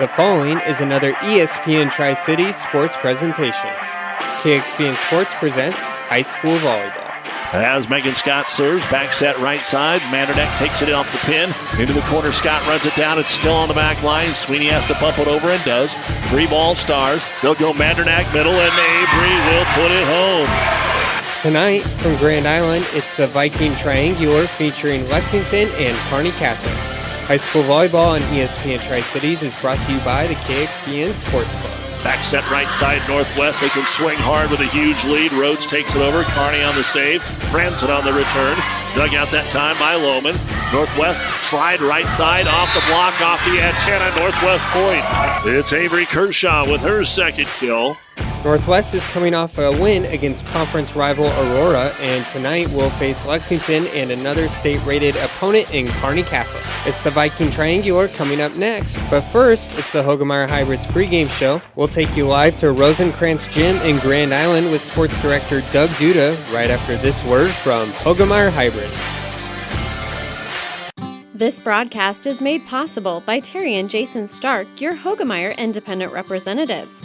The following is another ESPN Tri City sports presentation. KXPN Sports presents high school volleyball. As Megan Scott serves, back set right side. Mandernack takes it off the pin. Into the corner, Scott runs it down. It's still on the back line. Sweeney has to bump it over and does. Three ball stars. They'll go Mandernack middle, and Avery will put it home. Tonight, from Grand Island, it's the Viking Triangular featuring Lexington and Kearney Catholic. High school volleyball on ESPN Tri Cities is brought to you by the KXPN Sports Club. Back set right side Northwest. They can swing hard with a huge lead. Rhodes takes it over. Carney on the save. Franzen on the return. Dug out that time by Lohman. Northwest slide right side off the block, off the antenna. Northwest point. It's Avery Kershaw with her second kill. Northwest is coming off a win against conference rival Aurora, and tonight will face Lexington and another state rated opponent in Kearney Catholic. It's the Viking Triangular coming up next, but first, it's the Hoegemeyer Hybrids pregame show. We'll take you live to Rosencrantz Gym in Grand Island with sports director Doug Duda right after this word from Hoegemeyer Hybrids. This broadcast is made possible by Terry and Jason Stark, your Hoegemeyer independent representatives.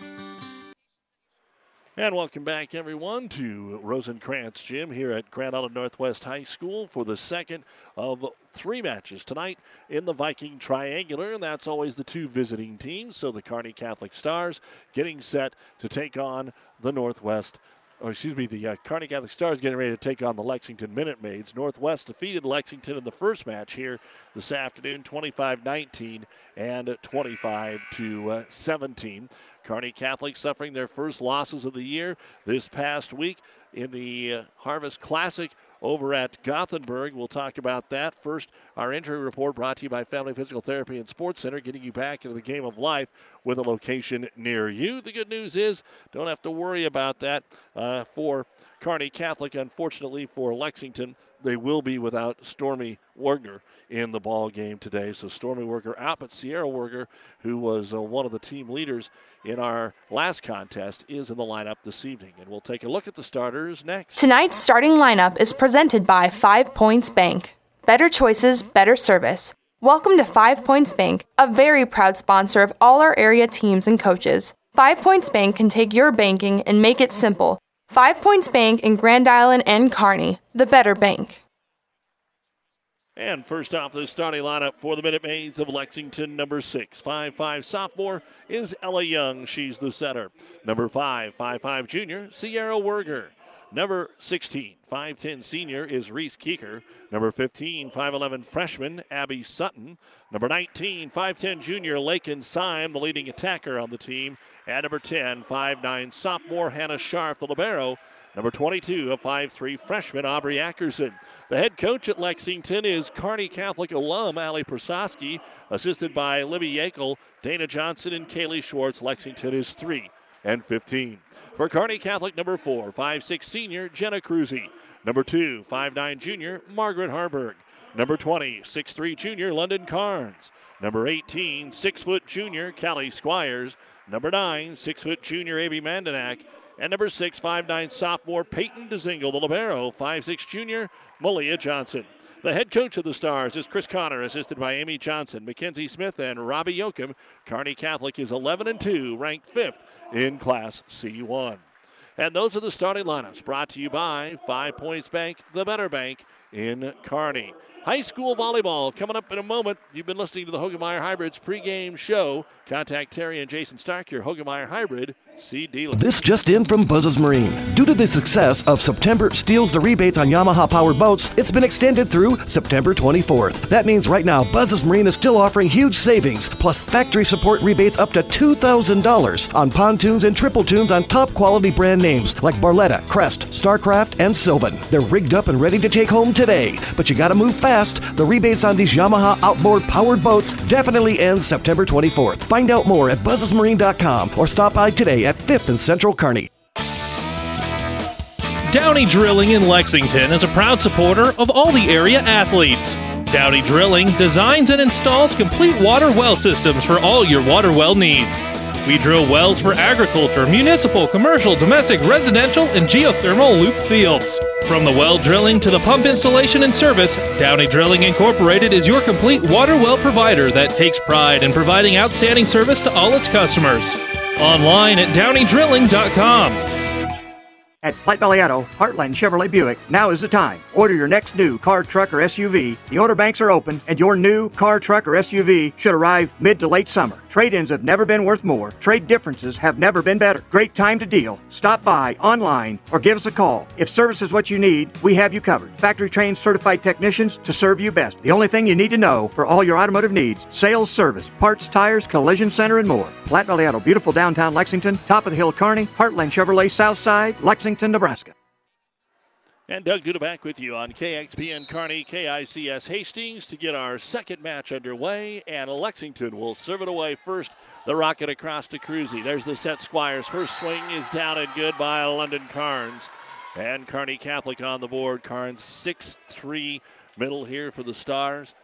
And welcome back, everyone, to Rosencrantz Gym here at Grand Island Northwest High School for the second of three matches tonight in the Viking Triangular. And that's always the two visiting teams. So the Kearney Catholic Stars getting set to take on the Northwest or excuse me, the uh, Kearney Catholic Stars getting ready to take on the Lexington Minute Maids. Northwest defeated Lexington in the first match here this afternoon, 25-19 and 25 to uh, 17. Kearney Catholic suffering their first losses of the year this past week in the uh, Harvest Classic over at Gothenburg. We'll talk about that. First, our injury report brought to you by Family Physical Therapy and Sports Center, getting you back into the game of life with a location near you. The good news is, don't have to worry about that uh, for Kearney Catholic. Unfortunately for Lexington, they will be without Stormy Wagner in the ball game today. So Stormy Wagner out, but Sierra Wagner, who was uh, one of the team leaders in our last contest, is in the lineup this evening. And we'll take a look at the starters next. Tonight's starting lineup is presented by Five Points Bank. Better choices, better service. Welcome to Five Points Bank, a very proud sponsor of all our area teams and coaches. Five Points Bank can take your banking and make it simple. Five Points Bank in Grand Island and Kearney, the better bank. And first off the starting lineup for the Minute Maids of Lexington, number six, five-five sophomore is Ella Young. She's the setter. Number five, five-five junior, Sierra Werger. Number 16, 5'10 senior is Reese Keeker. Number 15, 5'11 freshman, Abby Sutton. Number 19, 5'10 junior, Lakin Syme, the leading attacker on the team. And number 10, 5'9 sophomore, Hannah Scharf, the Libero. Number 22, a 5'3 freshman, Aubrey Ackerson. The head coach at Lexington is Kearney Catholic alum Ali Prasowski, assisted by Libby Yakel, Dana Johnson, and Kaylee Schwartz. Lexington is 3 and 15. For Kearney Catholic, number 4, 5'6 senior, Jenna Cruzy. Number 2, 5'9 junior, Margaret Harburg. Number 20, 6'3 junior, London Carnes. Number 18, 6 foot junior, Callie Squires. Number 9, 6 foot junior, A.B. Mandernack. And number 6, 5'9 sophomore, Peyton DeZingle, the Libero. 5'6 junior, Malia Johnson. The head coach of the Stars is Chris Connor, assisted by Amy Johnson, Mackenzie Smith, and Robbie Yoakum. Kearney Catholic is 11 and 2, ranked fifth in Class C1. And those are the starting lineups brought to you by Five Points Bank, the better bank in Kearney. High school volleyball coming up in a moment. You've been listening to the Hoegemeyer Hybrids pregame show. Contact Terry and Jason Stark, your Hoegemeyer Hybrid. This just in from Buzz's Marine. Due to the success of September steals the rebates on Yamaha powered boats, it's been extended through September 24th. That means right now Buzz's Marine is still offering huge savings plus factory support rebates up to $2,000 on pontoons and triple tunes on top quality brand names like Barletta, Crest, Starcraft, and Sylvan. They're rigged up and ready to take home today, but you gotta move fast. The rebates on these Yamaha outboard powered boats definitely ends September 24th. Find out more at buzzesmarine.com or stop by today at 5th and Central Kearney. Downey Drilling in Lexington is a proud supporter of all the area athletes. Downey Drilling designs and installs complete water well systems for all your water well needs. We drill wells for agriculture, municipal, commercial, domestic, residential, and geothermal loop fields. From the well drilling to the pump installation and service, Downey Drilling Incorporated is your complete water well provider that takes pride in providing outstanding service to all its customers. Online at downeydrilling.com. At Platte Valley Auto, Heartland Chevrolet Buick, now is the time. Order your next new car, truck, or SUV. The order banks are open, and your new car, truck, or SUV should arrive mid to late summer. Trade ins have never been worth more. Trade differences have never been better. Great time to deal. Stop by online or give us a call. If service is what you need, we have you covered. Factory trained certified technicians to serve you best. The only thing you need to know for all your automotive needs sales, service, parts, tires, collision center, and more. Platte Valley Auto, beautiful downtown Lexington, top of the hill Kearney, Heartland Chevrolet, South Side, Lexington, Nebraska. And Doug Duda back with you on KXPN Kearney, KICS Hastings to get our second match underway. And Lexington will serve it away first. The rocket across to Cruzy. There's the set Squires. First swing is down and good by London Carnes. And Kearney Catholic on the board. Carnes 6 3 middle here for the Stars.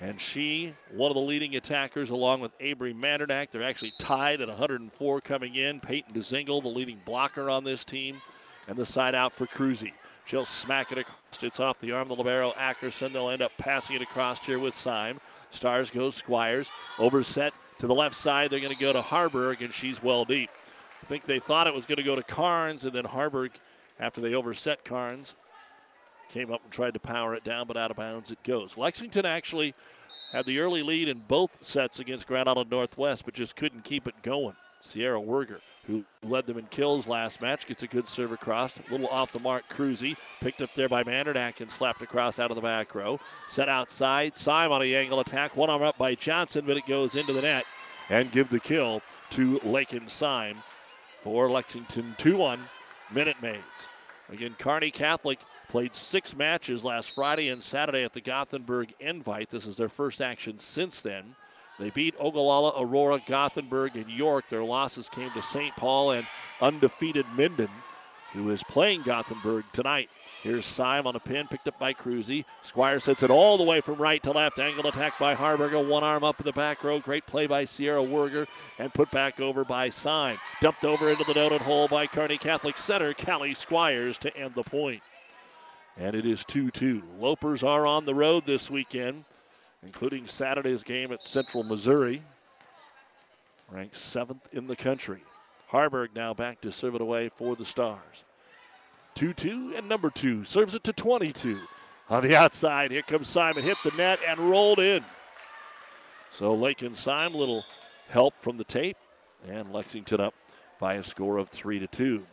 And she, one of the leading attackers, along with Avery Mandernack. They're actually tied at 104 coming in. Peyton DeZingle, the leading blocker on this team. And the side out for Cruzy. She'll smack it across. It's off the arm of the libero Ackerson. They'll end up passing it across here with Syme. Stars goes Squires. Overset to the left side. They're going to go to Harburg, and she's well deep. I think they thought it was going to go to Carnes, and then Harburg, after they overset Carnes, came up and tried to power it down, but out of bounds it goes. Lexington actually had the early lead in both sets against Grand Island Northwest, but just couldn't keep it going. Sierra Werger who led them in kills last match, gets a good serve across. A little off the mark, Cruzy. Picked up there by Mandernack and slapped across out of the back row. Set outside. Syme on a angle attack. One arm up by Johnson, but it goes into the net. And give the kill to Lakin Syme for Lexington 2 1 Minute Maids. Again, Kearney Catholic played six matches last Friday and Saturday at the Gothenburg Invite. This is their first action since then. They beat Ogallala, Aurora, Gothenburg, and York. Their losses came to St. Paul and undefeated Minden, who is playing Gothenburg tonight. Here's Syme on a pin, picked up by Cruzy. Squire sets it all the way from right to left. Angle attack by Harburger. One arm up in the back row. Great play by Sierra Werger and put back over by Syme. Dumped over into the donut hole by Kearney Catholic center, Callie Squires to end the point. And it is 2 2. Lopers are on the road this weekend including Saturday's game at Central Missouri, ranked seventh in the country. Harburg now back to serve it away for the Stars. 2 2 and number two serves it to 22. On the outside, here comes Simon, hit the net and rolled in. So Lakin Syme, little help from the tape, and Lexington up by a score of 3 to 2.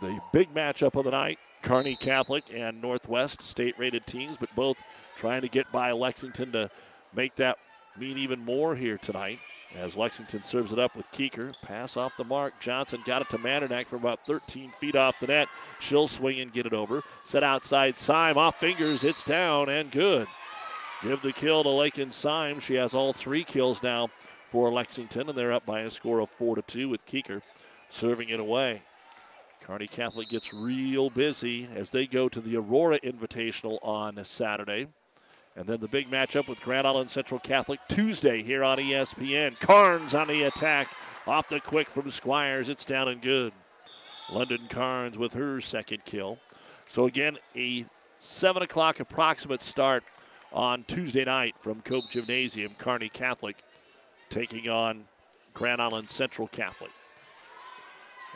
The big matchup of the night Kearney Catholic and Northwest state rated teams, but both trying to get by Lexington to make that mean even more here tonight. As Lexington serves it up with Keeker. Pass off the mark. Johnson got it to Mandernack from about 13 feet off the net. She'll swing and get it over. Set outside Syme. Off fingers. It's down and good. Give the kill to Lakin Syme. She has all three kills now for Lexington, and they're up by a score of 4 to 2 with Keeker serving it away. Kearney Catholic gets real busy as they go to the Aurora Invitational on Saturday. And then the big matchup with Grand Island Central Catholic Tuesday here on ESPN. Carnes on the attack. Off the quick from Squires. It's down and good. London Carnes with her second kill. So again, a 7 o'clock approximate start on Tuesday night from Cope Gymnasium. Kearney Catholic taking on Grand Island Central Catholic.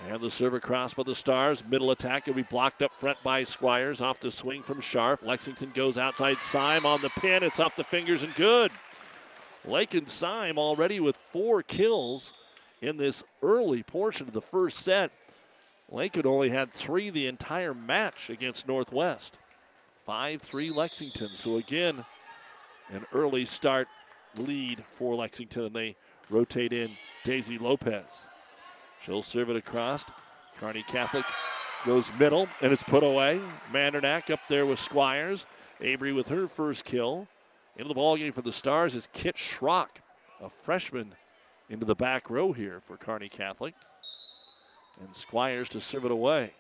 And the serve across by the Stars. Middle attack will be blocked up front by Squires. Off the swing from Scharf. Lexington goes outside Syme on the pin. It's off the fingers and good. Lakin Syme already with four kills in this early portion of the first set. Lakin only had three the entire match against Northwest. 5 3 Lexington. So again, an early start lead for Lexington, and they rotate in Daisy Lopez. She'll serve it across. Kearney Catholic goes middle, and it's put away. Mandernack up there with Squires. Avery with her first kill. Into the ball game for the Stars is Kit Schrock, a freshman, into the back row here for Kearney Catholic. And Squires to serve it away.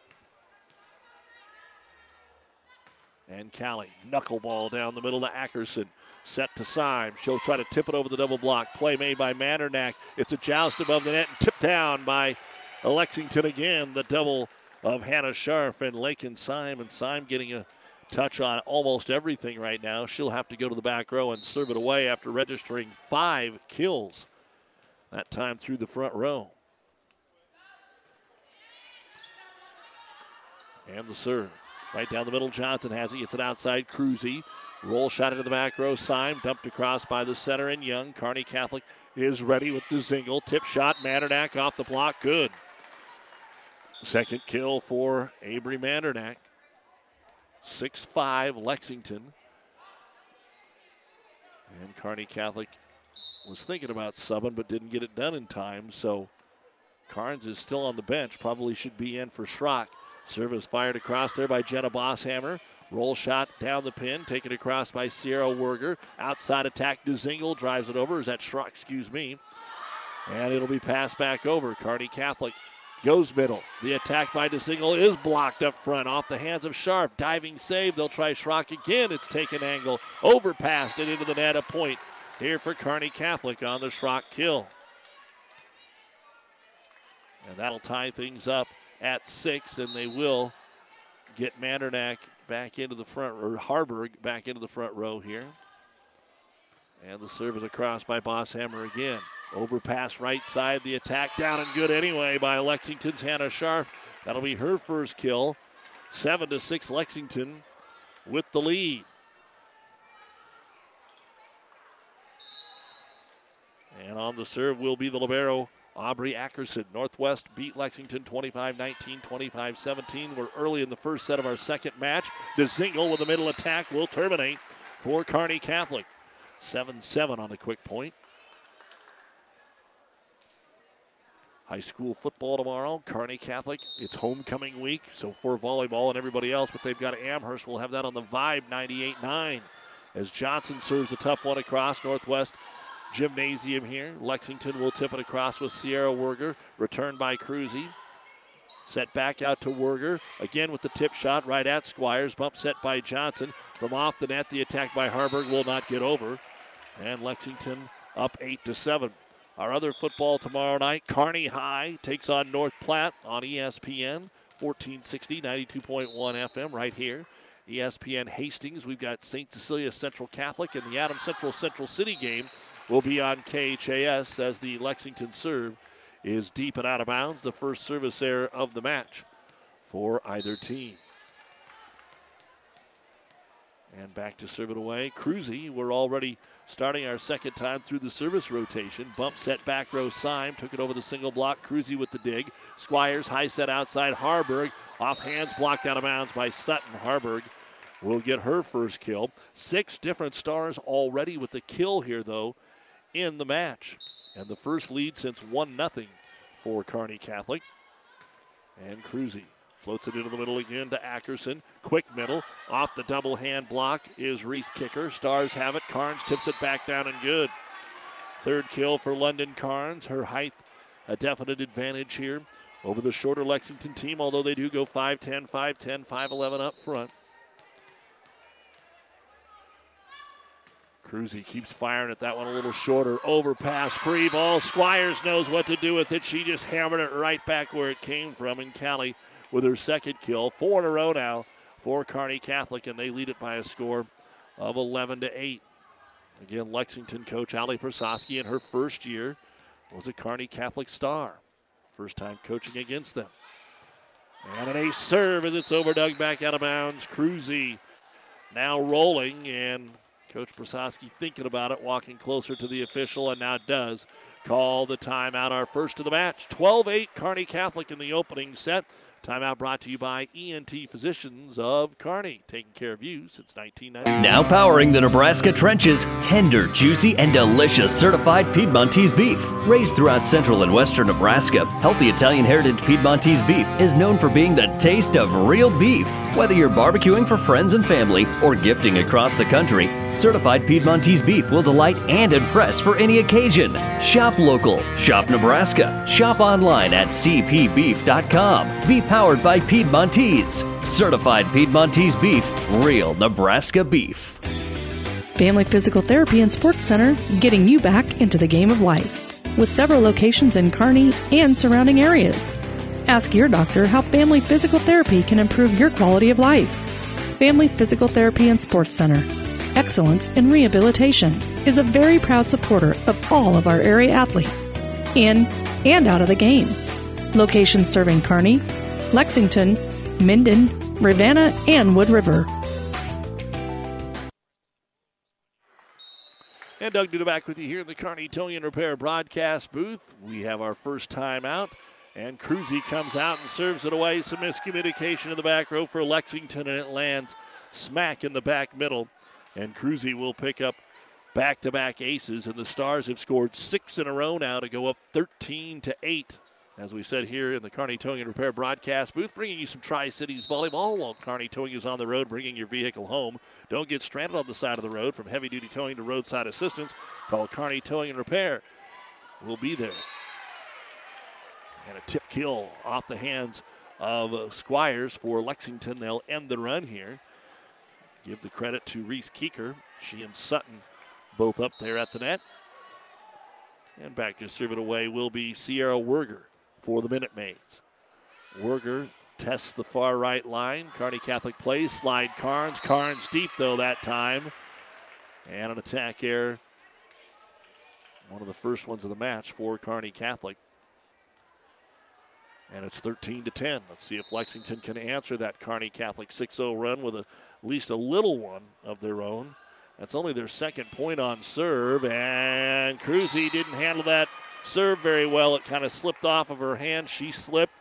And Callie, knuckleball down the middle to Ackerson. Set to Syme. She'll try to tip it over the double block. Play made by Mandernack. It's a joust above the net and tipped down by Lexington again. The double of Hannah Scharf and Lakin Syme. And Syme getting a touch on almost everything right now. She'll have to go to the back row and serve it away after registering five kills. That time through the front row. And the serve. Right down the middle, Johnson has it. It's an outside Cruzy. Roll shot into the back row. Syme dumped across by the center and Young. Kearney Catholic is ready with the single. Tip shot. Mandernack off the block. Good. Second kill for Avery Mandernack. 6 5 Lexington. And Kearney Catholic was thinking about subbing but didn't get it done in time. So Carnes is still on the bench. Probably should be in for Schrock. Service fired across there by Jenna Bosshammer. Roll shot down the pin, taken across by Sierra Werger. Outside attack, DeZingle drives it over. Is that Schrock? Excuse me. And it'll be passed back over. Kearney Catholic goes middle. The attack by DeZingle is blocked up front off the hands of Scharf. Diving save. They'll try Schrock again. It's taken angle. Overpassed it into the net. A point here for Kearney Catholic on the Schrock kill. And that'll tie things up at six, and they will get Mandernack back into the front, or Harburg back into the front row here. And the serve is across by Bosshammer again. Overpass right side, the attack down and good anyway by Lexington's Hannah Scharf. That'll be her first kill. Seven to six Lexington with the lead. And on the serve will be the Libero Aubrey Ackerson. Northwest beat Lexington 25 19, 25 17. We're early in the first set of our second match. The DeZingle with the middle attack will terminate for Kearney Catholic. 7 7 on the quick point. High school football tomorrow. Kearney Catholic. It's homecoming week, so for volleyball and everybody else, but they've got Amherst. We'll have that on the Vibe 98 9 as Johnson serves a tough one across Northwest Gymnasium here. Lexington will tip it across with Sierra Werger. Returned by Cruzy. Set back out to Werger. Again with the tip shot right at Squires. Bump set by Johnson. From off the net, the attack by Harburg will not get over. And Lexington up 8 to 7. Our other football tomorrow night, Kearney High takes on North Platte on ESPN, 1460, 92.1 FM right here. ESPN Hastings, we've got St. Cecilia Central Catholic and the Adams Central Central City game will be on KHAS as the Lexington serve is deep and out of bounds. The first service error of the match for either team. And back to serve it away. Cruzy, we're already starting our second time through the service rotation. Bump set back row Syme, took it over the single block. Cruzy with the dig. Squires high set outside Harburg. Off hands blocked out of bounds by Sutton. Harburg will get her first kill. Six different stars already with the kill here, though, in the match. And the first lead since 1 0 for Kearney Catholic. And Cruzy floats it into the middle again to Ackerson. Quick middle. Off the double hand block is Reese Keeker. Stars have it. Carnes tips it back down and good. Third kill for London Carnes. Her height, a definite advantage here over the shorter Lexington team, although they do go 5'10, 5'10, 5'11 up front. Cruzy keeps firing at that one a little shorter. Overpass, free ball. Squires knows what to do with it. She just hammered it right back where it came from. And Callie with her second kill. Four in a row now for Kearney Catholic, and they lead it by a score of 11 to 8. Again, Lexington coach Ali Prasowski in her first year was a Kearney Catholic star. First time coaching against them. And an ace serve as it's over dug back out of bounds. Cruzy now rolling, and Coach Prasowski thinking about it, walking closer to the official, and now does call the timeout. Our first of the match. 12 8 Kearney Catholic in the opening set. Timeout brought to you by ENT Physicians of Kearney, taking care of you since 1990. Now powering the Nebraska trenches, tender, juicy, and delicious certified Piedmontese beef. Raised throughout central and western Nebraska, healthy Italian heritage Piedmontese beef is known for being the taste of real beef. Whether you're barbecuing for friends and family or gifting across the country, certified Piedmontese beef will delight and impress for any occasion. Shop local, shop Nebraska, shop online at cpbeef.com. Be powered by Piedmontese. Certified Piedmontese beef, real Nebraska beef. Family Physical Therapy and Sports Center, getting you back into the game of life. With several locations in Kearney and surrounding areas. Ask your doctor how Family Physical Therapy can improve your quality of life. Family Physical Therapy and Sports Center. Excellence in Rehabilitation is a very proud supporter of all of our area athletes, in and out of the game. Locations serving Kearney, Lexington, Minden, Ravenna, and Wood River. And Doug Duda back with you here in the Kearney Towing and Repair broadcast booth. We have our first time out. And Cruzy comes out and serves it away. Some miscommunication in the back row for Lexington, and it lands smack in the back middle. And Cruzy will pick up back to back aces, and the Stars have scored six in a row now to go up 13 to 8. As we said here in the Kearney Towing and Repair broadcast booth, bringing you some Tri Cities volleyball while Kearney Towing is on the road, bringing your vehicle home. Don't get stranded on the side of the road from heavy duty towing to roadside assistance. Call Kearney Towing and Repair. We'll be there. And a tip kill off the hands of Squires for Lexington. They'll end the run here. Give the credit to Reese Keeker. She and Sutton both up there at the net. And back to serve it away will be Sierra Werger for the Minute Maids. Werger tests the far right line. Kearney Catholic plays. Slide Carnes. Carnes deep, though, that time. And an attack error. One of the first ones of the match for Kearney Catholic. And it's 13 to 10. Let's see if Lexington can answer that Kearney Catholic 6 0 run with a, at least a little one of their own. That's only their second point on serve. And Cruzy didn't handle that serve very well. It kind of slipped off of her hand. She slipped.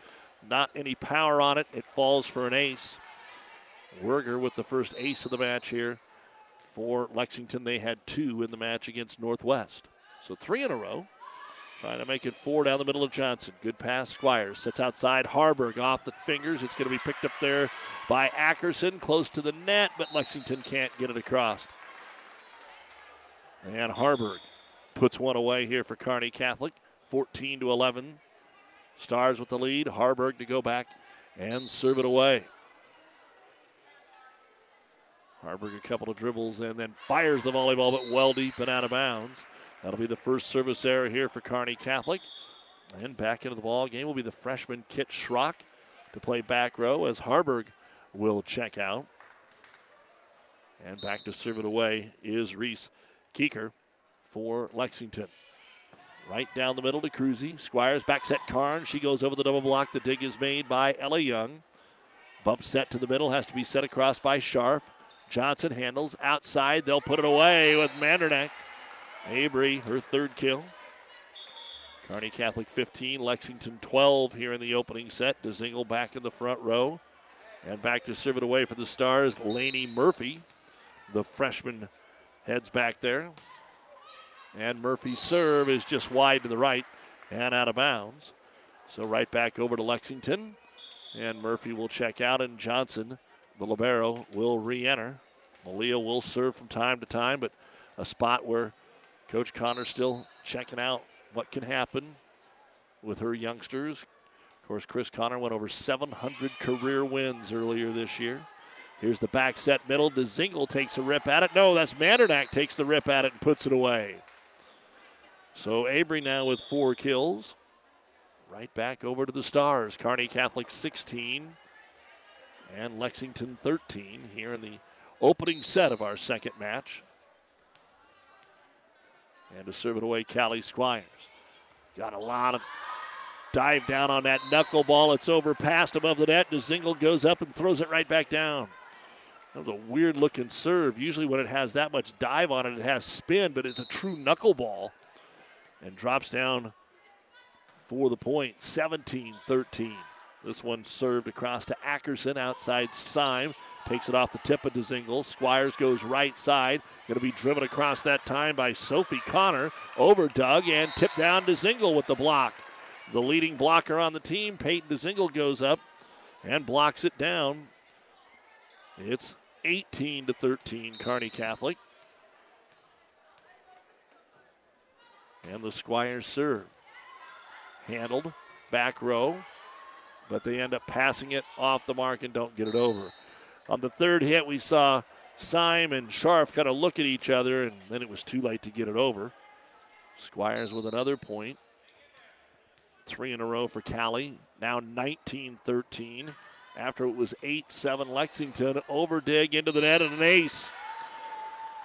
Not any power on it. It falls for an ace. Werger with the first ace of the match here for Lexington. They had two in the match against Northwest. So three in a row. Trying to make it four down the middle of Johnson. Good pass. Squires sits outside. Harburg off the fingers. It's going to be picked up there by Ackerson, close to the net, but Lexington can't get it across. And Harburg puts one away here for Kearney Catholic. 14 to 11. Stars with the lead. Harburg to go back and serve it away. Harburg a couple of dribbles and then fires the volleyball, but well deep and out of bounds. That'll be the first service error here for Carney Catholic. And back into the ball game will be the freshman Kit Schrock to play back row as Harburg will check out. And back to serve it away is Reese Keeker for Lexington. Right down the middle to Cruzy. Squires back set Karn. She goes over the double block. The dig is made by Ella Young. Bump set to the middle has to be set across by Scharf. Johnson handles outside. They'll put it away with Mandernack. Avery, her third kill. Kearney Catholic 15, Lexington 12 here in the opening set. DeZingle back in the front row. And back to serve it away for the Stars, Laney Murphy. The freshman heads back there. And Murphy's serve is just wide to the right and out of bounds. So right back over to Lexington. And Murphy will check out, and Johnson, the Libero, will re enter. Malia will serve from time to time, but a spot where Coach Connor still checking out what can happen with her youngsters. Of course, Chris Connor went over 700 career wins earlier this year. Here's the back set middle. DeZingle takes a rip at it. No, that's Mandernack takes the rip at it and puts it away. So Avery now with four kills. Right back over to the Stars. Kearney Catholic 16 and Lexington 13 here in the opening set of our second match. And to serve it away, Callie Squires. Got a lot of dive down on that knuckleball. It's over past above the net. DeZingle goes up and throws it right back down. That was a weird looking serve. Usually, when it has that much dive on it, it has spin, but it's a true knuckleball. And drops down for the point 17 13. This one served across to Ackerson outside Syme. Takes it off the tip of DeZingle. Squires goes right side. Going to be driven across that time by Sophie Connor. Over Doug and tipped down DeZingle with the block. The leading blocker on the team, Peyton DeZingle, goes up and blocks it down. It's 18 to 13, Kearney Catholic. And the Squires serve. Handled. Back row. but they end up passing it off the mark and don't get it over. On the third hit, we saw Syme and Scharf kind of look at each other, and then it was too late to get it over. Squires with another point. Three in a row for Callie. Now 19 13. After it was 8 7 Lexington. Over dig into the net and an ace.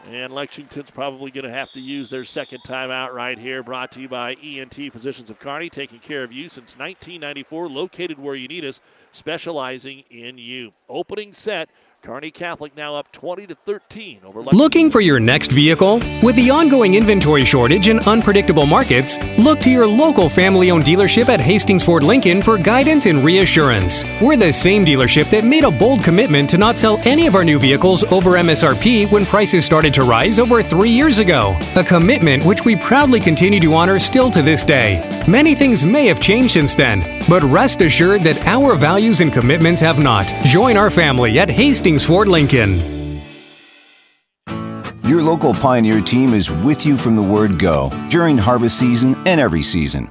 And Lexington's probably going to have to use their second timeout right here. Brought to you by ENT Physicians of Kearney, taking care of you since 1994, located where you need us, specializing in you. Opening set Kearney Catholic now up 20 to 13 over Lexington. Looking for your next vehicle? With the ongoing inventory shortage and unpredictable markets, look to your local family owned dealership at Hastings Ford Lincoln for guidance and reassurance. We're the same dealership that made a bold commitment to not sell any of our new vehicles over MSRP when prices started to rise over three years ago. A commitment which we proudly continue to honor still to this day. Many things may have changed since then, but rest assured that our values and commitments have not. Join our family at Hastings Ford Lincoln. Your local Pioneer team is with you from the word go during harvest season and every season.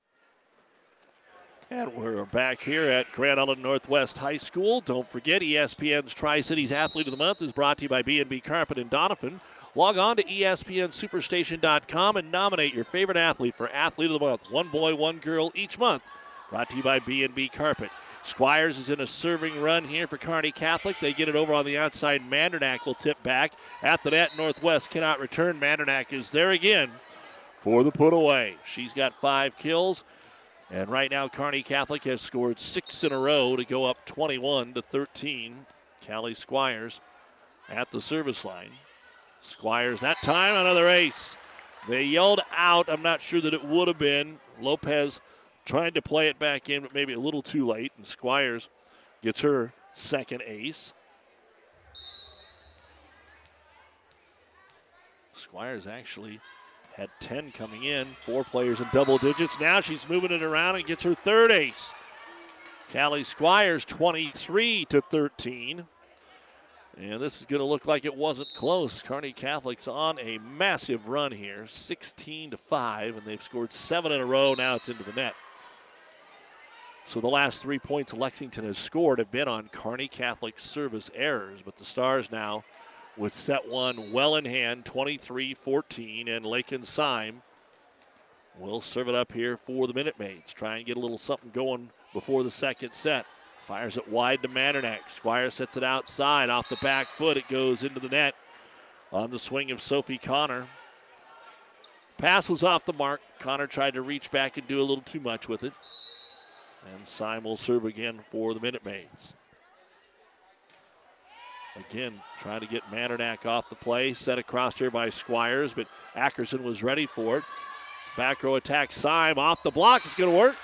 And we're back here at Grand Island Northwest High School. Don't forget, ESPN's Tri Cities Athlete of the Month is brought to you by B&B Carpet in Doniphan. Log on to ESPNSuperstation.com and nominate your favorite athlete for Athlete of the Month. One boy, one girl each month. Brought to you by B&B Carpet. Squires is in a serving run here for Kearney Catholic. They get it over on the outside. Mandernack will tip back at the net. Northwest cannot return. Mandernack is there again for the put away. She's got five kills. And right now, Kearney Catholic has scored six in a row to go up 21 to 13. Callie Squires at the service line. Squires that time, another ace. They yelled out. I'm not sure that it would have been. Lopez trying to play it back in, but maybe a little too late. And Squires gets her second ace. Squires actually had 10 coming in, four players in double digits. Now she's moving it around and gets her third ace. Callie Squires 23 to 13. And this is going to look like it wasn't close. Kearney Catholic's on a massive run here, 16 to 5, and they've scored seven in a row. Now it's into the net. So the last three points Lexington has scored have been on Kearney Catholic service errors, but the Stars now with set one well in hand, 23 14, and Lakin Syme will serve it up here for the Minute Maids. Try and get a little something going before the second set. Fires it wide to Mandernack. Squire sets it outside off the back foot. It goes into the net on the swing of Sophie Connor. Pass was off the mark. Connor tried to reach back and do a little too much with it. And Syme will serve again for the Minute Maids. Again, trying to get Mandernack off the play. Set across here by Squires, but Ackerson was ready for it. Back row attack, Syme off the block. It's going to work.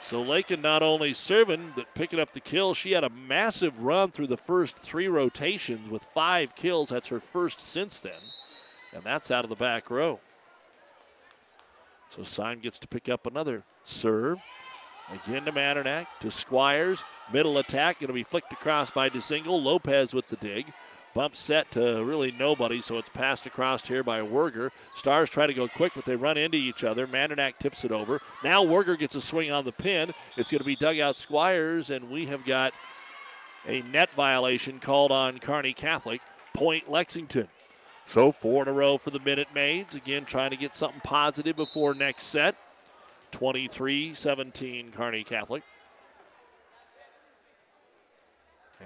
So Lakin not only serving, but picking up the kill. She had a massive run through the first three rotations with five kills. That's her first since then. And that's out of the back row. So Syme gets to pick up another serve. Again to Mandernack, to Squires. Middle attack going to be flicked across by DeZingle. Lopez with the dig. Bump set to really nobody, so it's passed across here by Werger. Stars try to go quick, but they run into each other. Mandernack tips it over. Now Werger gets a swing on the pin. It's going to be dugout Squires, and we have got a net violation called on Kearney Catholic. Point Lexington. So four in a row for the Minute Maids. Again, trying to get something positive before next set. 23 17 Kearney Catholic.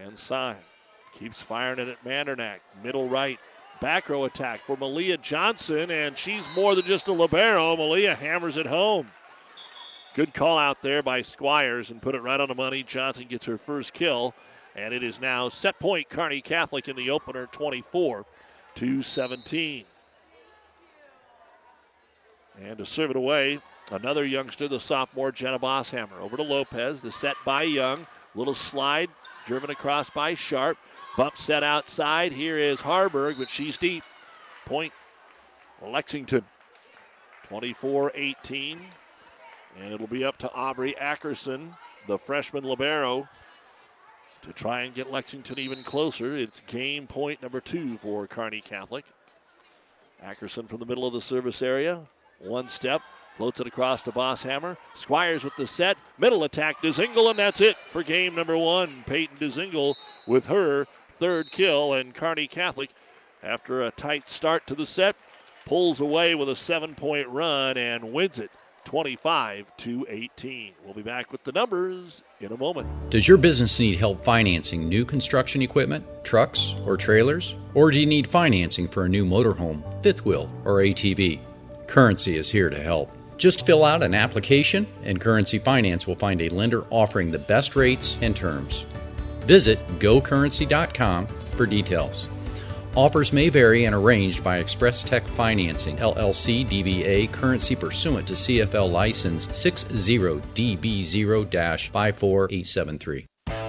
And sign. keeps firing it at Mandernack. Middle right. Back row attack for Malia Johnson, and she's more than just a Libero. Malia hammers it home. Good call out there by Squires and put it right on the money. Johnson gets her first kill, and it is now set point Kearney Catholic in the opener 24 to 17. And to serve it away, Another youngster, the sophomore Jenna Bosshammer. Over to Lopez. The set by Young. Little slide driven across by Scharf. Bump set outside. Here is Harburg, but she's deep. Point Lexington 24 18. And it'll be up to Aubrey Ackerson, the freshman Libero, to try and get Lexington even closer. It's game point number two for Kearney Catholic. Ackerson from the middle of the service area. One step, floats it across to Bosshammer. Squires with the set. Middle attack, Dezingle, and that's it for game number one. Peyton Dezingle with her third kill, and Kearney Catholic, after a tight start to the set, pulls away with a seven point run and wins it 25 to 18. We'll be back with the numbers in a moment. Does your business need help financing new construction equipment, trucks, or trailers? Or do you need financing for a new motorhome, fifth wheel, or ATV? Currency is here to help. Just fill out an application, and Currency Finance will find a lender offering the best rates and terms. Visit gocurrency.com for details. Offers may vary and arranged by Express Tech Financing, LLC DBA, currency pursuant to CFL license 60DB0 54873.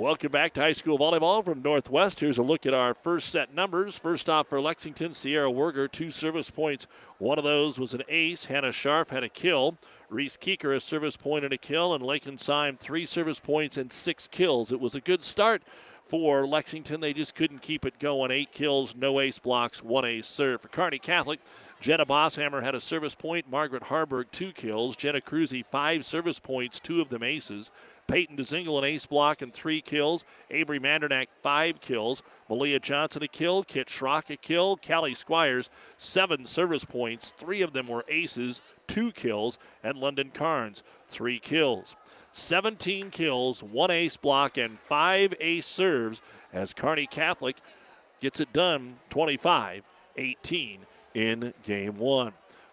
Welcome back to high school volleyball from Northwest. Here's a look at our first set numbers. First off for Lexington, Sierra Werger, two service points. One of those was an ace. Hannah Scharf had a kill. Reese Keeker, a service point and a kill. And Lakin Syme, three service points and six kills. It was a good start for Lexington. They just couldn't keep it going. Eight kills, no ace blocks, one ace serve. For Kearney Catholic, Jenna Bosshammer had a service point. Margaret Harburg, two kills. Jenna Cruzy, five service points, two of them aces. Peyton DeZingle an ace block and three kills. Avery Mandernack five kills. Malia Johnson a kill. Kit Schrock a kill. Callie Squires seven service points. Three of them were aces, two kills. And London Carnes three kills. 17 kills, one ace block, and five ace serves as Kearney Catholic gets it done 25 18 in game one.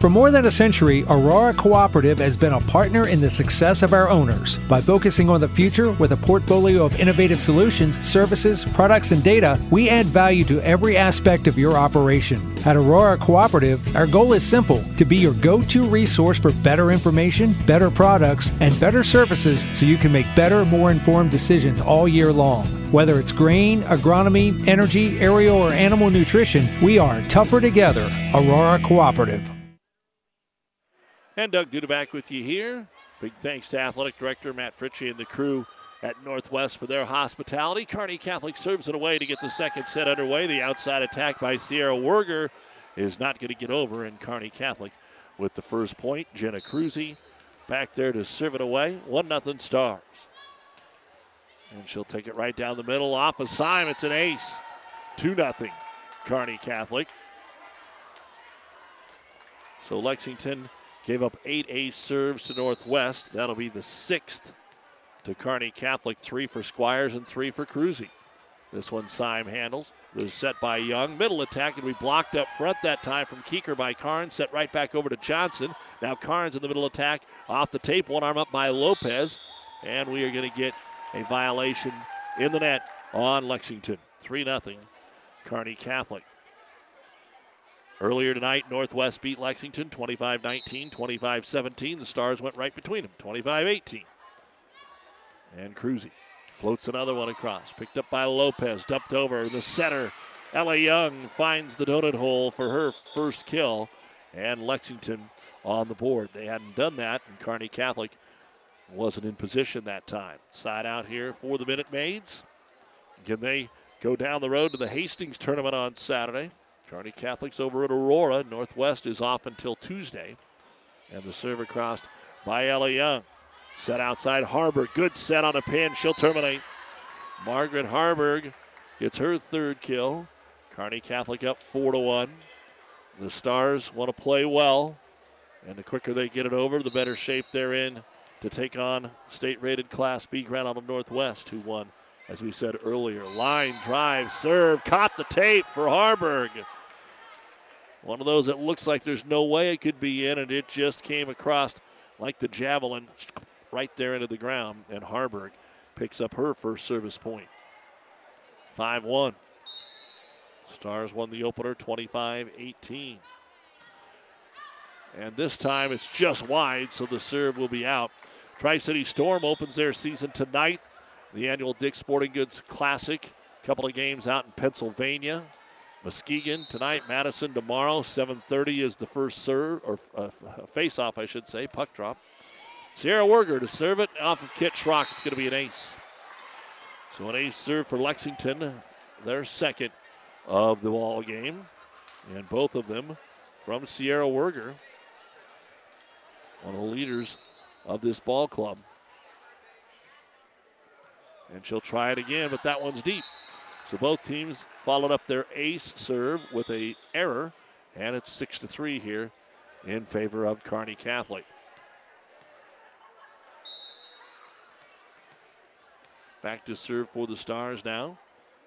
For more than a century, Aurora Cooperative has been a partner in the success of our owners. By focusing on the future with a portfolio of innovative solutions, services, products, and data, we add value to every aspect of your operation. At Aurora Cooperative, our goal is simple to be your go to resource for better information, better products, and better services so you can make better, more informed decisions all year long. Whether it's grain, agronomy, energy, aerial, or animal nutrition, we are tougher together. Aurora Cooperative. And Doug Duda back with you here. Big thanks to Athletic Director Matt Fritchie and the crew at Northwest for their hospitality. Kearney Catholic serves it away to get the second set underway. The outside attack by Sierra Werger is not going to get over, and Kearney Catholic with the first point. Jenna Cruzy back there to serve it away. 1 0 Stars. And she'll take it right down the middle off of Syme. It's an ace. 2 0 Kearney Catholic. So Lexington Gave up eight ace serves to Northwest. That'll be the sixth to Kearney Catholic. Three for Squires and three for Cruzy. This one Syme handles. Was set by Young. Middle attack, and we blocked up front that time from Keeker by Carnes. Set right back over to Johnson. Now Carnes in the middle attack. Off the tape, one arm up by Lopez. And we are going to get a violation in the net on Lexington. 3 0. Kearney Catholic. Earlier tonight, Northwest beat Lexington 25 19, 25 17. The Stars went right between them 25 18. And Cruzy floats another one across. Picked up by Lopez, dumped over the center. Ella Young finds the donut hole for her first kill, and Lexington on the board. They hadn't done that, and Kearney Catholic wasn't in position that time. Side out here for the Minute Maids. Can they go down the road to the Hastings tournament on Saturday. Kearney Catholics over at Aurora. Northwest is off until Tuesday. And the serve crossed by Ella Young. Set outside Harburg. Good set on a pin. She'll terminate. Margaret Harburg gets her third kill. Kearney Catholic up four to one. The Stars want to play well, and the quicker they get it over, the better shape they're in to take on state-rated Class B Grand Island Northwest, who won, as we said earlier. Line drive, serve, caught the tape for Harburg. One of those that looks like there's no way it could be in, and it just came across like the javelin right there into the ground, and Harburg picks up her first service point. 5 1. Stars won the opener 25 18. And this time it's just wide, so the serve will be out. Tri City Storm opens their season tonight. The annual Dick's Sporting Goods Classic. A couple of games out in Pennsylvania. Muskegon tonight, Madison tomorrow. 7:30 is the first serve or uh, face-off, I should say, puck drop. Sierra Werger to serve it off of Kit Schrock. It's going to be an ace. So an ace serve for Lexington, their second of the ball game, and both of them from Sierra Werger, one of the leaders of this ball club. And she'll try it again, but that one's deep. So both teams followed up their ace serve with a error, and it's six to three here in favor of Kearney Catholic. Back to serve for the Stars now.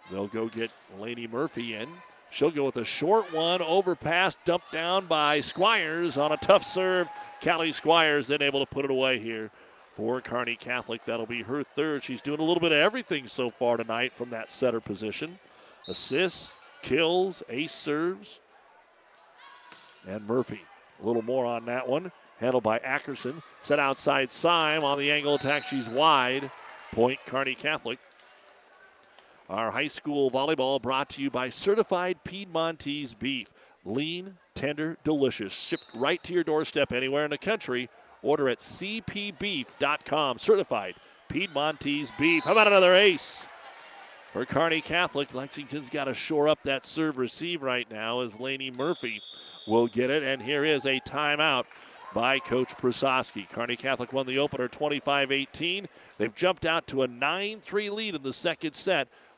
They'll go get Laney Murphy in. She'll go with a short one, overpass, dumped down by Squires on a tough serve. Callie Squires then able to put it away here for Kearney Catholic. That'll be her third. She's doing a little bit of everything so far tonight from that setter position. Assists, kills, ace serves. And Murphy, a little more on that one. Handled by Ackerson. Set outside Syme on the angle attack. She's wide. Point Kearney Catholic. Our high school volleyball brought to you by Certified Piedmontese Beef. Lean, tender, delicious. Shipped right to your doorstep anywhere in the country. Order at cpbeef.com. Certified Piedmontese Beef. How about another ace? For Kearney Catholic, Lexington's got to shore up that serve receive right now as Laney Murphy will get it. And here is a timeout by Coach Prasowski. Kearney Catholic won the opener 25 18. They've jumped out to a 9 3 lead in the second set.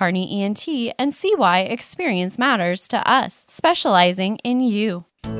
Kearney ENT and see why experience matters to us, specializing in you.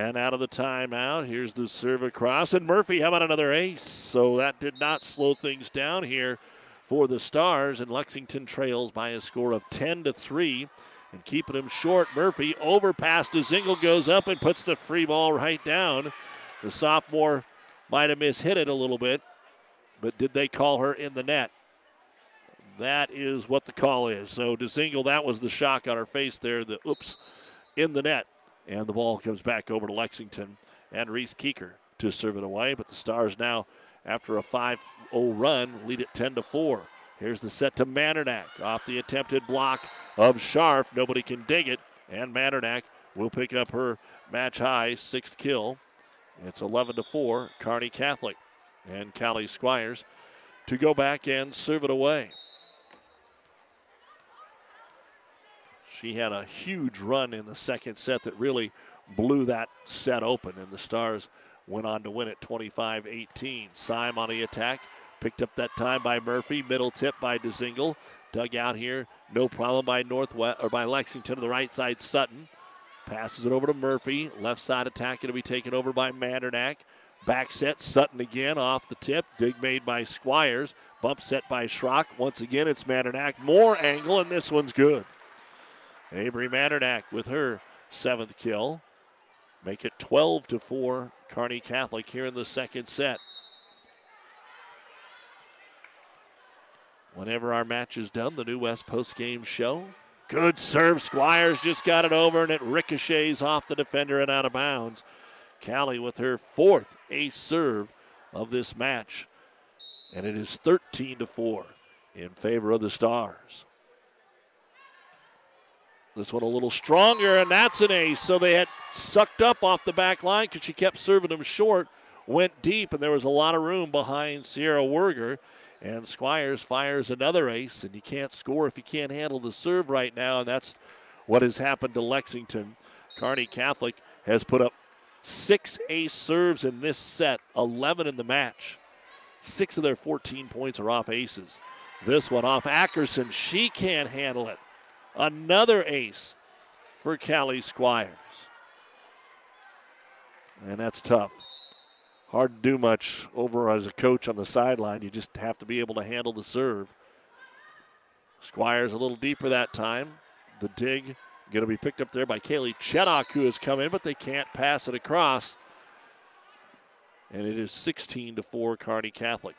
And out of the timeout, here's the serve across. And Murphy, how about another ace? So that did not slow things down here for the Stars. And Lexington trails by a score of 10 to 3. And keeping him short, Murphy overpass DeZingle goes up and puts the free ball right down. The sophomore might have mishit it a little bit, but did they call her in the net? That is what the call is. So DeZingle, that was the shock on her face there. The oops in the net. And the ball comes back over to Lexington and Reese Keeker to serve it away. But the Stars now, after a 5 0 run, lead it 10 to 4. Here's the set to Mandernack off the attempted block of Scharf. Nobody can dig it. And Mandernack will pick up her match high sixth kill. It's 11 to 4, Kearney Catholic. And Callie Squires to go back and serve it away. She had a huge run in the second set that really blew that set open, and the Stars went on to win it 25 18. Syme on the attack. Picked up that time by Murphy. Middle tip by DeZingle. Dug out here. No problem by Northwest or by Lexington to the right side. Sutton passes it over to Murphy. Left side attack going to be taken over by Mandernack. Back set, Sutton again off the tip. Dig made by Squires. Bump set by Schrock. Once again, it's Mandernack. More angle, and this one's good. Avery Mandernack with her seventh kill. Make it 12 to 4, Kearney Catholic here in the second set. Whenever our match is done, the New West post game show. Good serve. Squires just got it over, and it ricochets off the defender and out of bounds. Callie with her fourth ace serve of this match. And it is 13 to 4 in favor of the Stars. This one a little stronger, and that's an ace. So they had sucked up off the back line because she kept serving them short, went deep, and there was a lot of room behind Sierra Werger. And Squires fires another ace, and you can't score if you can't handle the serve right now, and that's what has happened to Lexington. Kearney Catholic has put up six ace serves in this set, 11 in the match. Six of their 14 points are off aces. This one off Ackerson. She can't handle it. Another ace for Callie Squires. And that's tough. Hard to do much over as a coach on the sideline. You just have to be able to handle the serve. Squires a little deeper that time. The dig going to be picked up there by Kaylee Chenock, who has come in, but they can't pass it across. And it is 16 to 4 Kearney Catholic.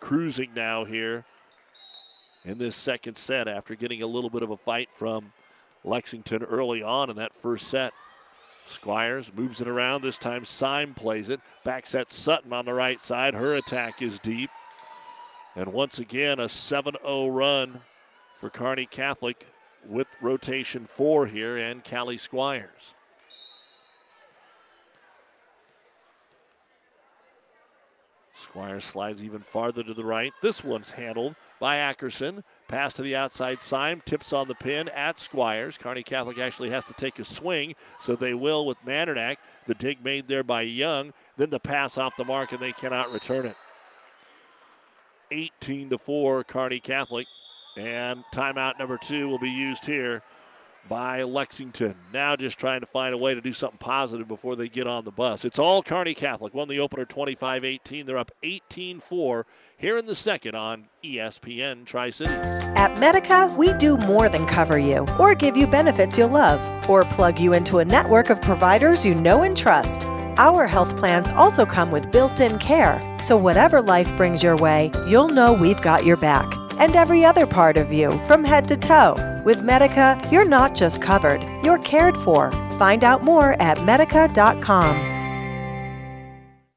Cruising now here in this second set after getting a little bit of a fight from Lexington early on in that first set. Squires moves it around. This time Syme plays it. Back set Sutton on the right side. Her attack is deep. And once again, a 7 0 run for Kearney Catholic with rotation four here and Callie Squires. Squires slides even farther to the right. This one's handled by Ackerson. Pass to the outside Syme, tips on the pin at Squires. Kearney Catholic actually has to take a swing, so they will with Mandernack. The dig made there by Young. Then the pass off the mark, and they cannot return it. 18 to 4, Kearney Catholic. And timeout number two will be used here by Lexington. Now just trying to find a way to do something positive before they get on the bus. It's all Kearney Catholic. Won the opener 25 18. They're up 18 4 here in the second on ESPN Tri Cities. At Medica, we do more than cover you or give you benefits you'll love or plug you into a network of providers you know and trust. Our health plans also come with built in care, so whatever life brings your way, you'll know we've got your back and every other part of you from head to toe. With Medica, you're not just covered, you're cared for. Find out more at medica.com.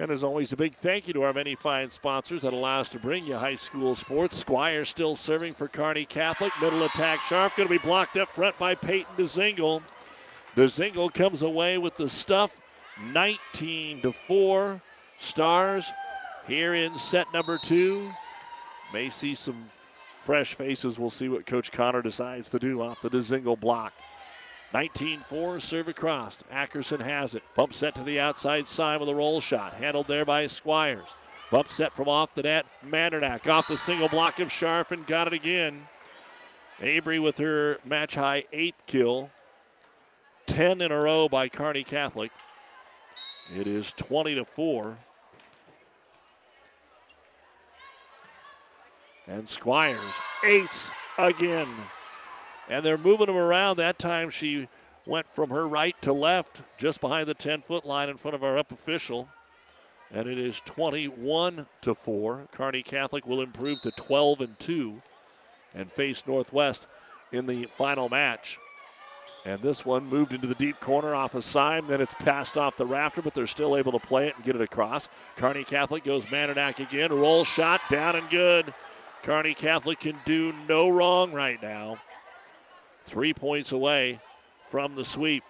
And as always, a big thank you to our many fine sponsors that allow us to bring you high school sports. Squire still serving for Kearney Catholic. Middle attack sharp, going to be blocked up front by Peyton DeZingle. DeZingle comes away with the stuff 19 to 4. Stars here in set number two. May see some fresh faces. We'll see what Coach Connor decides to do off the DeZingle block. 19-4, serve across. Ackerson has it. Bump set to the outside side with a roll shot. Handled there by Squires. Bump set from off the net. Mandernack off the single block of Scharf and got it again. Avery with her match high eighth kill. 10 in a row by Kearney Catholic. It is 20 to 4. And Squires, ace again and they're moving them around. That time she went from her right to left, just behind the 10 foot line in front of our up official. And it is 21 to 4. Kearney Catholic will improve to 12 and 2 and face Northwest in the final match. And this one moved into the deep corner off of Syme. Then it's passed off the rafter, but they're still able to play it and get it across. Kearney Catholic goes Mandernack again. Roll shot down and good. Kearney Catholic can do no wrong right now. Three points away from the sweep.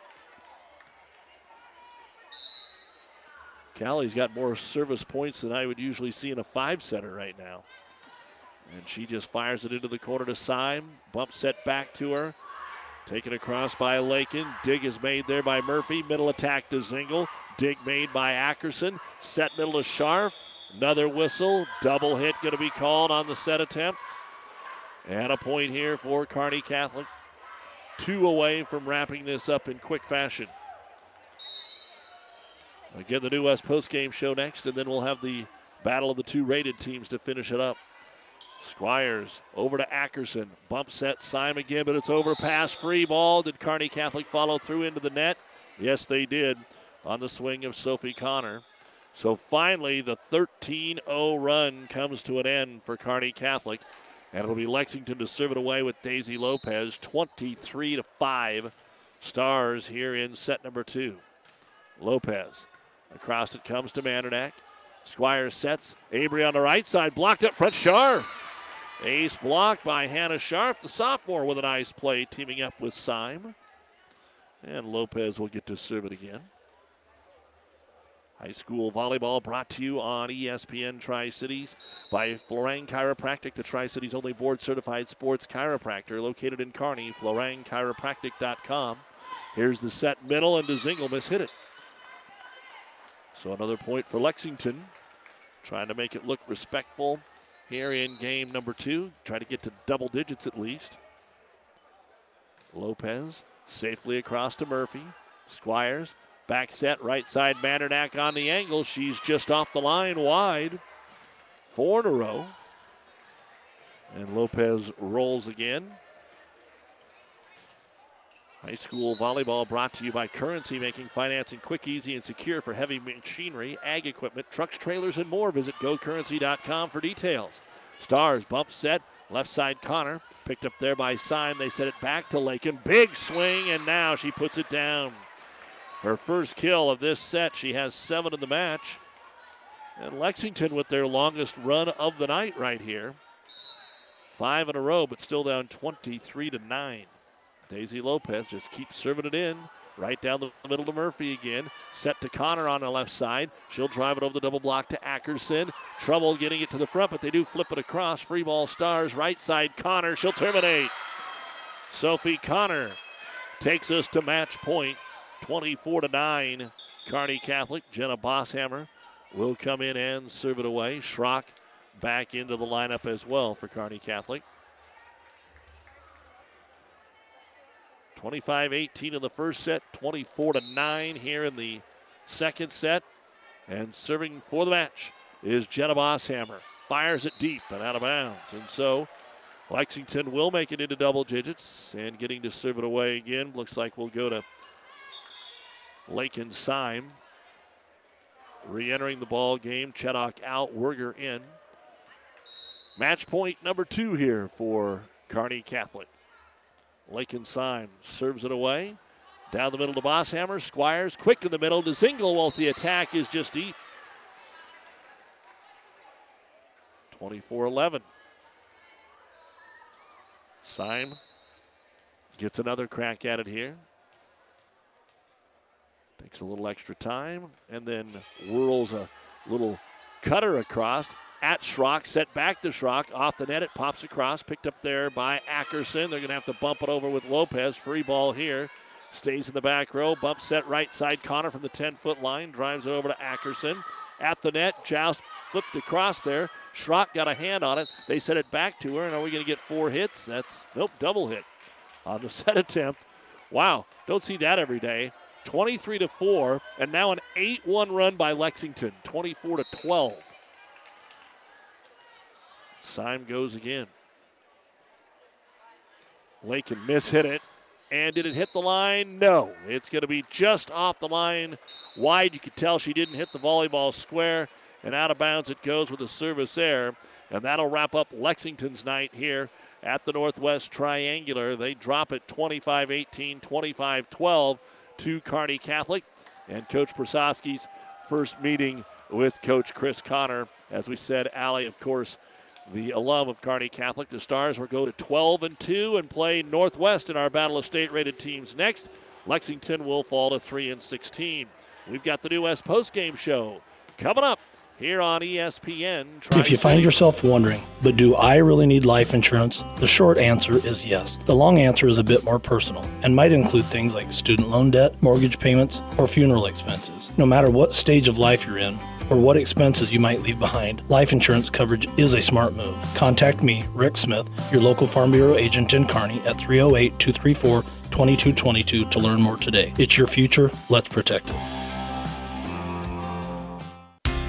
Callie's got more service points than I would usually see in a five setter right now. And she just fires it into the corner to Syme. Bump set back to her. Taken across by Lakin. Dig is made there by Murphy. Middle attack DeZingle. Dig made by Ackerson. Set middle to Scharf. Another whistle. Double hit going to be called on the set attempt. And a point here for Kearney Catholic. Two away from wrapping this up in quick fashion. Again, the New West postgame show next, and then we'll have the battle of the two rated teams to finish it up. Squires over to Ackerson. Bump set Syme again, but it's overpass. Free ball. Did Kearney Catholic follow through into the net? Yes, they did on the swing of Sophie Connor. So finally, the 13 0 run comes to an end for Kearney Catholic. And it'll be Lexington to serve it away with Daisy Lopez, 23 to 5. Stars here in set number two. Lopez across it comes to Mandernack. Squires sets. Avery on the right side, blocked up front. Scharf. Ace blocked by Hannah Scharf, the sophomore, with a nice play, teaming up with Syme. And Lopez will get to serve it again. High school volleyball brought to you on ESPN Tri Cities by Florang Chiropractic, the Tri Cities only board certified sports chiropractor located in Kearney. FlorangChiropractic.com. Here's the set middle, and DeZingle miss hit it. So another point for Lexington. Trying to make it look respectful here in game number two. Try to get to double digits at least. Lopez safely across to Murphy. Squires Back set, right side, Mandernack on the angle. She's just off the line wide. Four in a row. And Lopez rolls again. High school volleyball brought to you by Currency, making financing quick, easy, and secure for heavy machinery, ag equipment, trucks, trailers, and more. Visit gocurrency.com for details. Stars bump set, left side Connor, picked up there by Syme. They set it back to Lakin. Big swing, and now she puts it down. Her first kill of this set. She has seven in the match. And Lexington with their longest run of the night right here. Five in a row, but still down 23 to 9. Daisy Lopez just keeps serving it in. Right down the middle to Murphy again. Set to Connor on the left side. She'll drive it over the double block to Ackerson. Trouble getting it to the front, but they do flip it across. Free ball stars. Right side Connor. She'll terminate. Sophie Connor takes us to match point. 24 to 9. Kearney Catholic. Jenna Bosshammer will come in and serve it away. Schrock back into the lineup as well for Kearney Catholic. 25 18 in the first set, 24 to 9 here in the second set. And serving for the match is Jenna Bosshammer. Fires it deep and out of bounds. And so Lexington will make it into double digits and getting to serve it away again. Looks like we'll go to Lakin Syme. Re entering the ball game. Cheddock out, Werger in. Match point number two here for Kearney Catholic. Lakin Syme serves it away. Down the middle to Bosshammer. Squires quick in the middle to Zingle while the attack is just deep. 24 11. Syme gets another crack at it here. Takes a little extra time and then whirls a little cutter across at Schrock, set back to Schrock. Off the net, it pops across, picked up there by Ackerson. They're going to have to bump it over with Lopez. Free ball here. Stays in the back row. Bump set right side. Connor from the 10 foot line drives it over to Ackerson. At the net, Joust flipped across there. Schrock got a hand on it. They set it back to her, and are we going to get four hits? That's, nope, double hit on the set attempt. Wow, don't see that every day. 23 to 4, and now an 8 1 run by Lexington, 24 to 12. Syme goes again. Lakin miss hit it. And did it hit the line? No. It's going to be just off the line wide. You could tell she didn't hit the volleyball square. And out of bounds it goes with a service error. And that'll wrap up Lexington's night here at the Northwest Triangular. They drop it 25 18, 25 12 to Kearney Catholic. And Coach Prasowski's first meeting with Coach Chris Connor. As we said, Allie, of course, the alum of Kearney Catholic. The Stars will go to 12 and 2 and play Northwest in our battle of state-rated teams next. Lexington will fall to 3 and 16. We've got the New West postgame show coming up here on ESPN. If you find yourself wondering, but do I really need life insurance? The short answer is yes. The long answer is a bit more personal and might include things like student loan debt, mortgage payments, or funeral expenses. No matter what stage of life you're in, or what expenses you might leave behind, life insurance coverage is a smart move. Contact me, Rick Smith, your local Farm Bureau agent in Kearney at 308 234 2222 to learn more today. It's your future, let's protect it.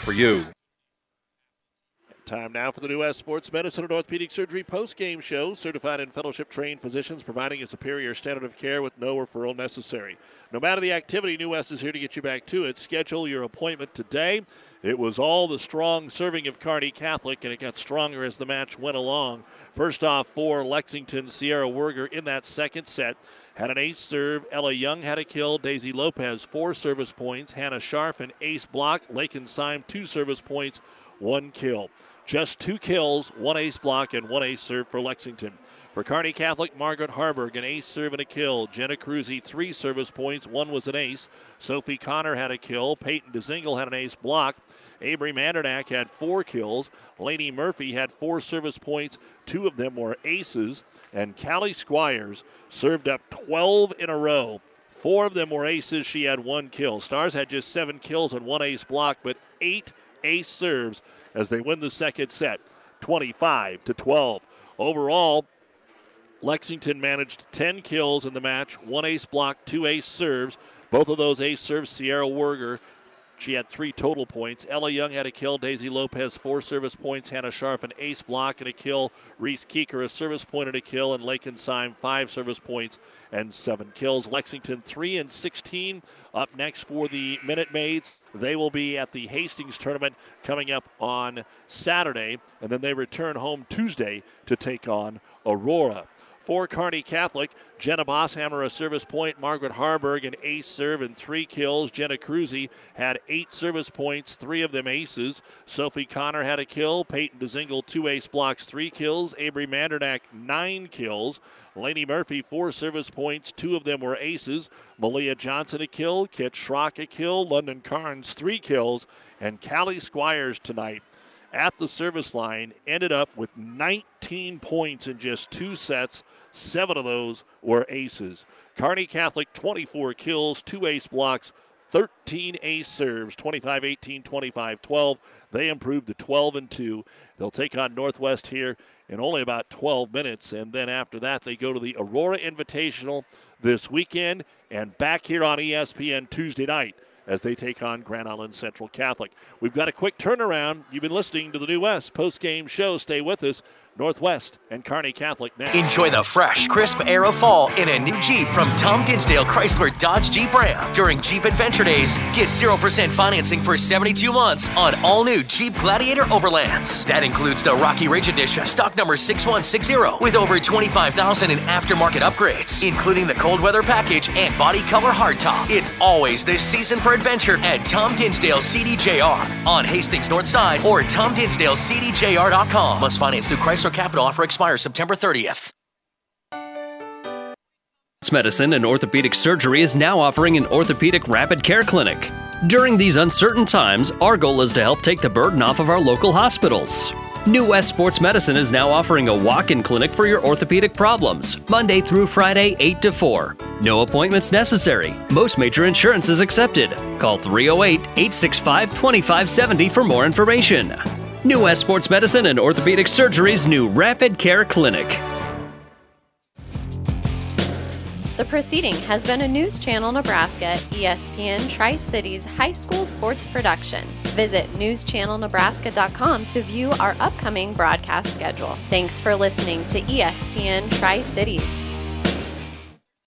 for you. Time now for the New West Sports Medicine and Orthopedic Surgery post-game show. Certified and fellowship trained physicians providing a superior standard of care with no referral necessary. No matter the activity, New West is here to get you back to it. Schedule your appointment today. It was all the strong serving of Kearney Catholic, and it got stronger as the match went along. First off, for Lexington, Sierra Werger in that second set had an ace serve. Ella Young had a kill. Daisy Lopez, four service points. Hannah Scharf, an ace block. Lakin Syme, two service points, one kill. Just two kills, one ace block, and one ace serve for Lexington. For Kearney Catholic, Margaret Harburg, an ace serve and a kill. Jenna Cruzy, three service points, one was an ace. Sophie Connor had a kill. Peyton DeZingle had an ace block. Avery Mandernack had four kills. Laney Murphy had four service points. Two of them were aces. And Callie Squires served up 12 in a row. Four of them were aces. She had one kill. Stars had just seven kills and one ace block, but eight ace serves as they win the second set, 25 to 12. Overall, Lexington managed 10 kills in the match, one ace block, two ace serves. Both of those ace serves, Sierra Werger she had three total points. Ella Young had a kill. Daisy Lopez, four service points. Hannah Scharf, an ace block and a kill. Reese Keeker, a service point and a kill. And Lakin Syme, five service points and seven kills. Lexington, 3 and 16. Up next for the Minute Maids. They will be at the Hastings tournament coming up on Saturday. And then they return home Tuesday to take on Aurora. For Kearney Catholic, Jenna Bosshammer a service point, Margaret Harburg an ace serve and three kills. Jenna Cruzy had eight service points, three of them aces. Sophie Connor had a kill. Peyton DeZingle two ace blocks, three kills. Avery Mandernack nine kills. Laney Murphy four service points, two of them were aces. Malia Johnson a kill, Kit Schrock a kill, London Carnes three kills, and Callie Squires tonight at the service line ended up with 19 points in just two sets. Seven of those were aces. Kearney Catholic 24 kills, two ace blocks, 13 ace serves, 25 18, 25 12. They improved to 12 and 2. They'll take on Northwest here in only about 12 minutes. And then after that, they go to the Aurora Invitational this weekend and back here on ESPN Tuesday night as they take on Grand Island Central Catholic. We've got a quick turnaround. You've been listening to the New West post game show. Stay with us. Northwest and Kearney Catholic next. Enjoy the fresh, crisp air of fall in a new Jeep from Tom Dinsdale Chrysler Dodge Jeep Ram. During Jeep Adventure Days, get 0% financing for 72 months on all new Jeep Gladiator Overlands. That includes the Rocky Ridge Edition, stock number 6160, with over 25,000 in aftermarket upgrades, including the cold weather package and body color hardtop. It's always this season for adventure at Tom Dinsdale CDJR on Hastings North Side or TomDinsdaleCDJR.com. Must finance through Chrysler Capital. Offer expires September 30th. Sports Medicine and Orthopedic Surgery is now offering an orthopedic rapid care clinic. During these uncertain times, our goal is to help take the burden off of our local hospitals. New West Sports Medicine is now offering a walk in clinic for your orthopedic problems, Monday through Friday, 8 to 4. No appointments necessary. Most major insurance is accepted. Call 308 865 2570 for more information. New West Sports Medicine and Orthopedic Surgery's new Rapid Care Clinic. The proceeding has been a News Channel Nebraska, ESPN Tri Cities high school sports production. Visit newschannelnebraska.com to view our upcoming broadcast schedule. Thanks for listening to ESPN Tri Cities.